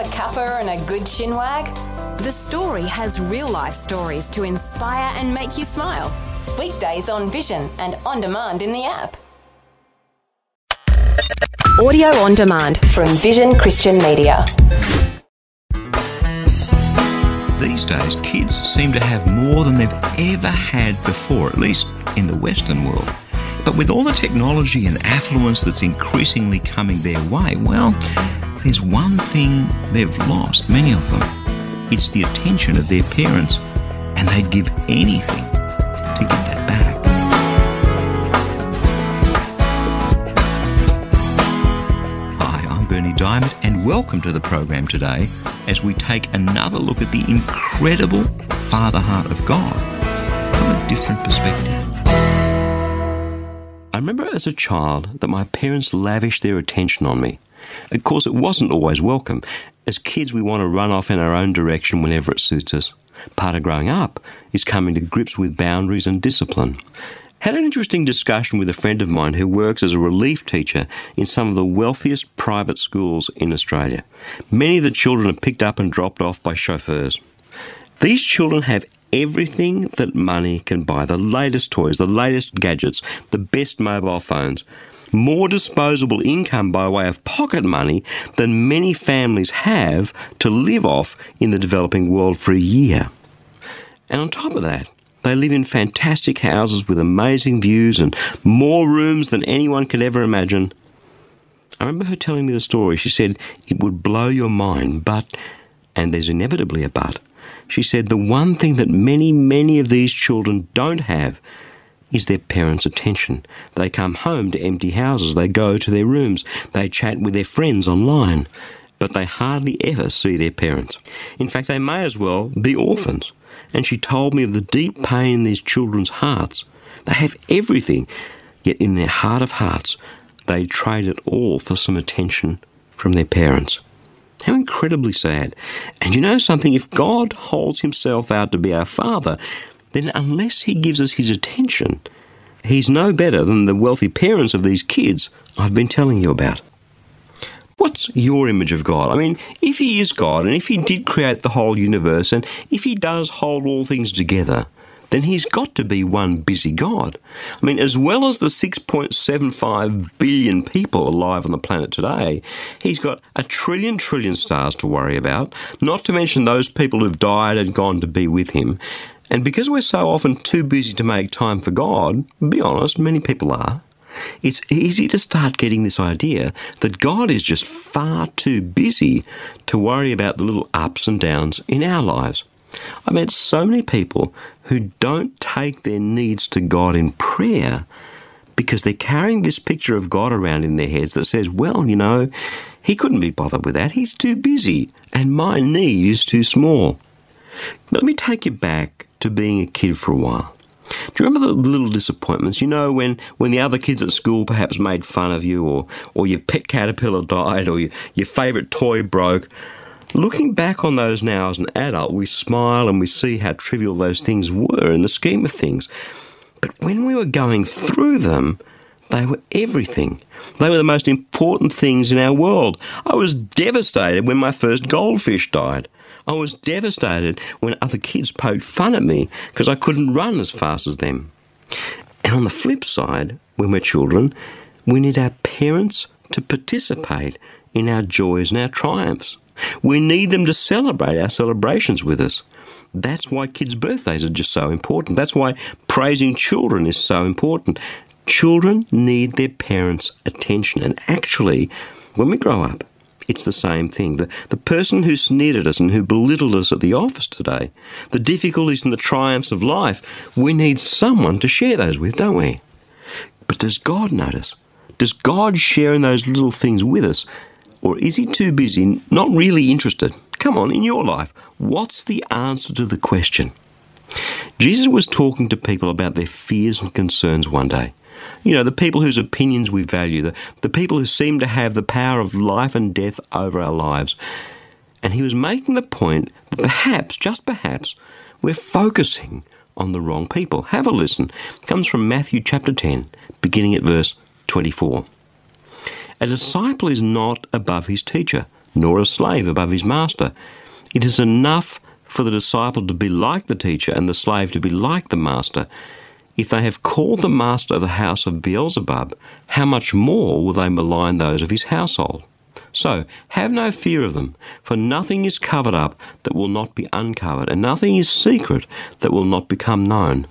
a cuppa and a good chinwag? The story has real life stories to inspire and make you smile. Weekdays on Vision and on demand in the app. Audio on demand from Vision Christian Media. These days, kids seem to have more than they've ever had before, at least in the Western world. But with all the technology and affluence that's increasingly coming their way, well, there's one thing they've lost, many of them. It's the attention of their parents, and they'd give anything to get that back. Hi, I'm Berni Dymet, and welcome to the program today as we take another look at the incredible father heart of God from a different perspective. I remember as a child that my parents lavished their attention on me. Of course, it wasn't always welcome. As kids, we want to run off in our own direction whenever it suits us. Part of growing up is coming to grips with boundaries and discipline. Had an interesting discussion with a friend of mine who works as a relief teacher in some of the wealthiest private schools in Australia. Many of the children are picked up and dropped off by chauffeurs. These children have everything that money can buy the latest toys, the latest gadgets, the best mobile phones more disposable income by way of pocket money than many families have to live off in the developing world for a year. And on top of that, they live in fantastic houses with amazing views and more rooms than anyone could ever imagine. I remember her telling me the story. She said, It would blow your mind, but, and there's inevitably a but, she said, the one thing that many, many of these children don't have is their parents' attention. They come home to empty houses, they go to their rooms, they chat with their friends online, but they hardly ever see their parents. In fact, they may as well be orphans. And she told me of the deep pain in these children's hearts. They have everything, yet in their heart of hearts, they trade it all for some attention from their parents. How incredibly sad. And you know something? If God holds himself out to be our Father, then unless he gives us his attention, he's no better than the wealthy parents of these kids I've been telling you about. What's your image of God? I mean, if he is God, and if he did create the whole universe, and if he does hold all things together, then he's got to be one busy God. I mean, as well as the 6.75 billion people alive on the planet today, he's got a trillion trillion stars to worry about, not to mention those people who've died and gone to be with him. And because we're so often too busy to make time for God, be honest, many people are, it's easy to start getting this idea that God is just far too busy to worry about the little ups and downs in our lives. I met so many people who don't take their needs to God in prayer because they're carrying this picture of God around in their heads that says, well, you know, he couldn't be bothered with that. He's too busy, and my need is too small. Let me take you back to being a kid for a while. Do you remember the little disappointments? You know, when, when the other kids at school perhaps made fun of you, or, or your pet caterpillar died, or your, your favourite toy broke. Looking back on those now as an adult, we smile and we see how trivial those things were in the scheme of things. But when we were going through them, they were everything. They were the most important things in our world. I was devastated when my first goldfish died. I was devastated when other kids poked fun at me because I couldn't run as fast as them. And on the flip side, when we're children, we need our parents to participate in our joys and our triumphs. We need them to celebrate our celebrations with us. That's why kids' birthdays are just so important. That's why praising children is so important. Children need their parents' attention. And actually, when we grow up, it's the same thing. The, the person who sneered at us and who belittled us at the office today, the difficulties and the triumphs of life, we need someone to share those with, don't we? But does God notice? Does God share in those little things with us? Or is he too busy, not really interested? Come on, in your life, what's the answer to the question? Jesus was talking to people about their fears and concerns one day. You know, the people whose opinions we value, the, the people who seem to have the power of life and death over our lives. And he was making the point that perhaps, just perhaps, we're focusing on the wrong people. Have a listen. It comes from Matthew chapter 10, beginning at verse 24. A disciple is not above his teacher, nor a slave above his master. It is enough for the disciple to be like the teacher and the slave to be like the master. If they have called the master of the house of Beelzebub, how much more will they malign those of his household? So, have no fear of them, for nothing is covered up that will not be uncovered, and nothing is secret that will not become known.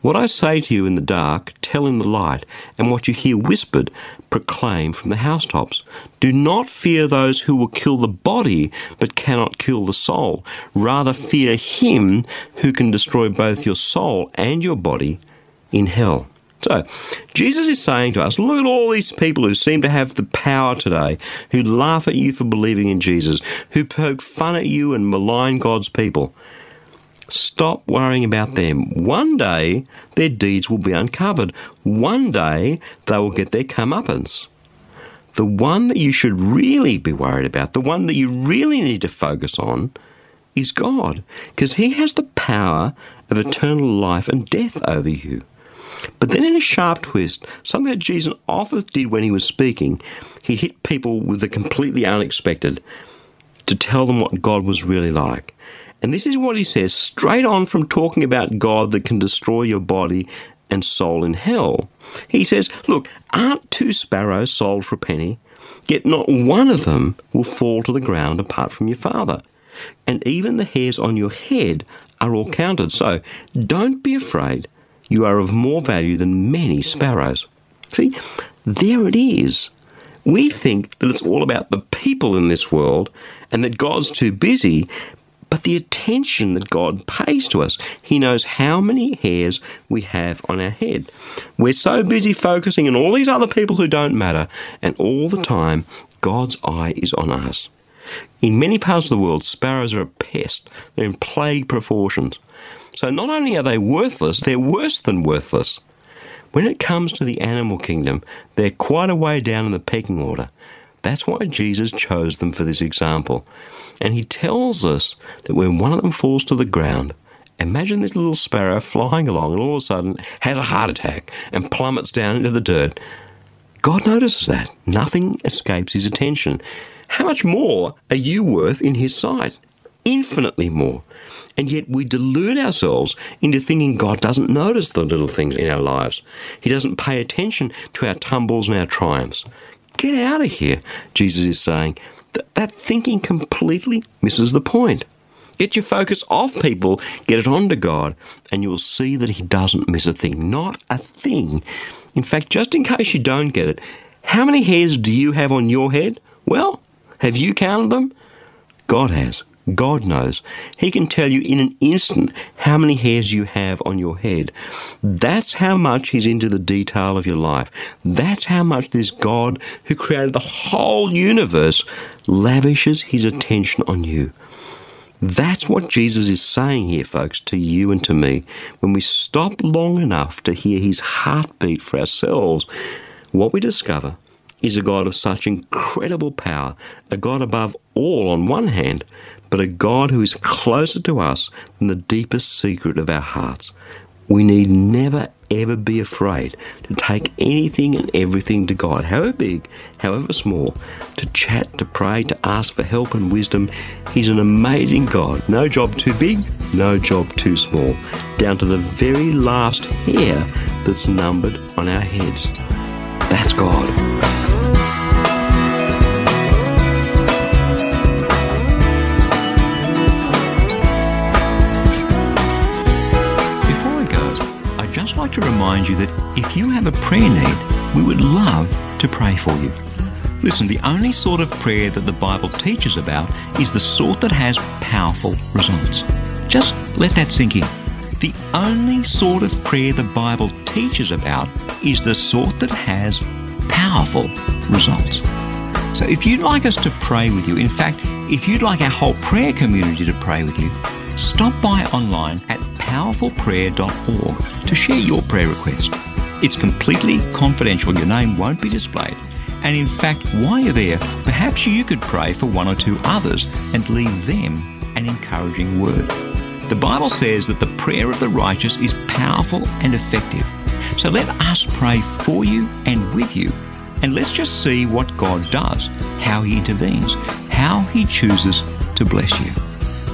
What I say to you in the dark, tell in the light, and what you hear whispered, proclaim from the housetops. Do not fear those who will kill the body, but cannot kill the soul. Rather, fear him who can destroy both your soul and your body in hell. So, Jesus is saying to us, look at all these people who seem to have the power today, who laugh at you for believing in Jesus, who poke fun at you and malign God's people. Stop worrying about them. One day, their deeds will be uncovered. One day, they will get their comeuppance. The one that you should really be worried about, the one that you really need to focus on, is God, because He has the power of eternal life and death over you. But then, in a sharp twist, something that Jesus often did when he was speaking, he hit people with the completely unexpected to tell them what God was really like. And this is what he says straight on from talking about God that can destroy your body and soul in hell. He says, Look, aren't two sparrows sold for a penny? Yet not one of them will fall to the ground apart from your Father. And even the hairs on your head are all counted. So don't be afraid. You are of more value than many sparrows. See, there it is. We think that it's all about the people in this world and that God's too busy, but the attention that God pays to us. He knows how many hairs we have on our head. We're so busy focusing on all these other people who don't matter, and all the time, God's eye is on us. In many parts of the world, sparrows are a pest. They're in plague proportions. So not only are they worthless, they're worse than worthless. When it comes to the animal kingdom, they're quite a way down in the pecking order. That's why Jesus chose them for this example. And he tells us that when one of them falls to the ground, imagine this little sparrow flying along and all of a sudden has a heart attack and plummets down into the dirt. God notices that. Nothing escapes his attention. How much more are you worth in his sight? Infinitely more. And yet we delude ourselves into thinking God doesn't notice the little things in our lives. He doesn't pay attention to our tumbles and our triumphs. Get out of here, Jesus is saying. Th- that thinking completely misses the point. Get your focus off people, get it onto God, and you'll see that He doesn't miss a thing. Not a thing. In fact, just in case you don't get it, how many hairs do you have on your head? Well, have you counted them? God has. God knows. He can tell you in an instant how many hairs you have on your head. That's how much He's into the detail of your life. That's how much this God who created the whole universe lavishes His attention on you. That's what Jesus is saying here, folks, to you and to me. When we stop long enough to hear His heartbeat for ourselves, what we discover is a God of such incredible power, a God above all on one hand, but a God who is closer to us than the deepest secret of our hearts. We need never ever be afraid to take anything and everything to God, however big, however small, to chat, to pray, to ask for help and wisdom. He's an amazing God. No job too big, no job too small, down to the very last hair that's numbered on our heads. That's God. Like to remind you that if you have a prayer need, we would love to pray for you. Listen, the only sort of prayer that the Bible teaches about is the sort that has powerful results. Just let that sink in. The only sort of prayer the Bible teaches about is the sort that has powerful results. So if you'd like us to pray with you, in fact, if you'd like our whole prayer community to pray with you, stop by online at powerfulprayer.org to share your prayer request. It's completely confidential, your name won't be displayed. And in fact, while you're there, perhaps you could pray for one or two others and leave them an encouraging word. The Bible says that the prayer of the righteous is powerful and effective. So let us pray for you and with you, and let's just see what God does, how He intervenes, how He chooses to bless you.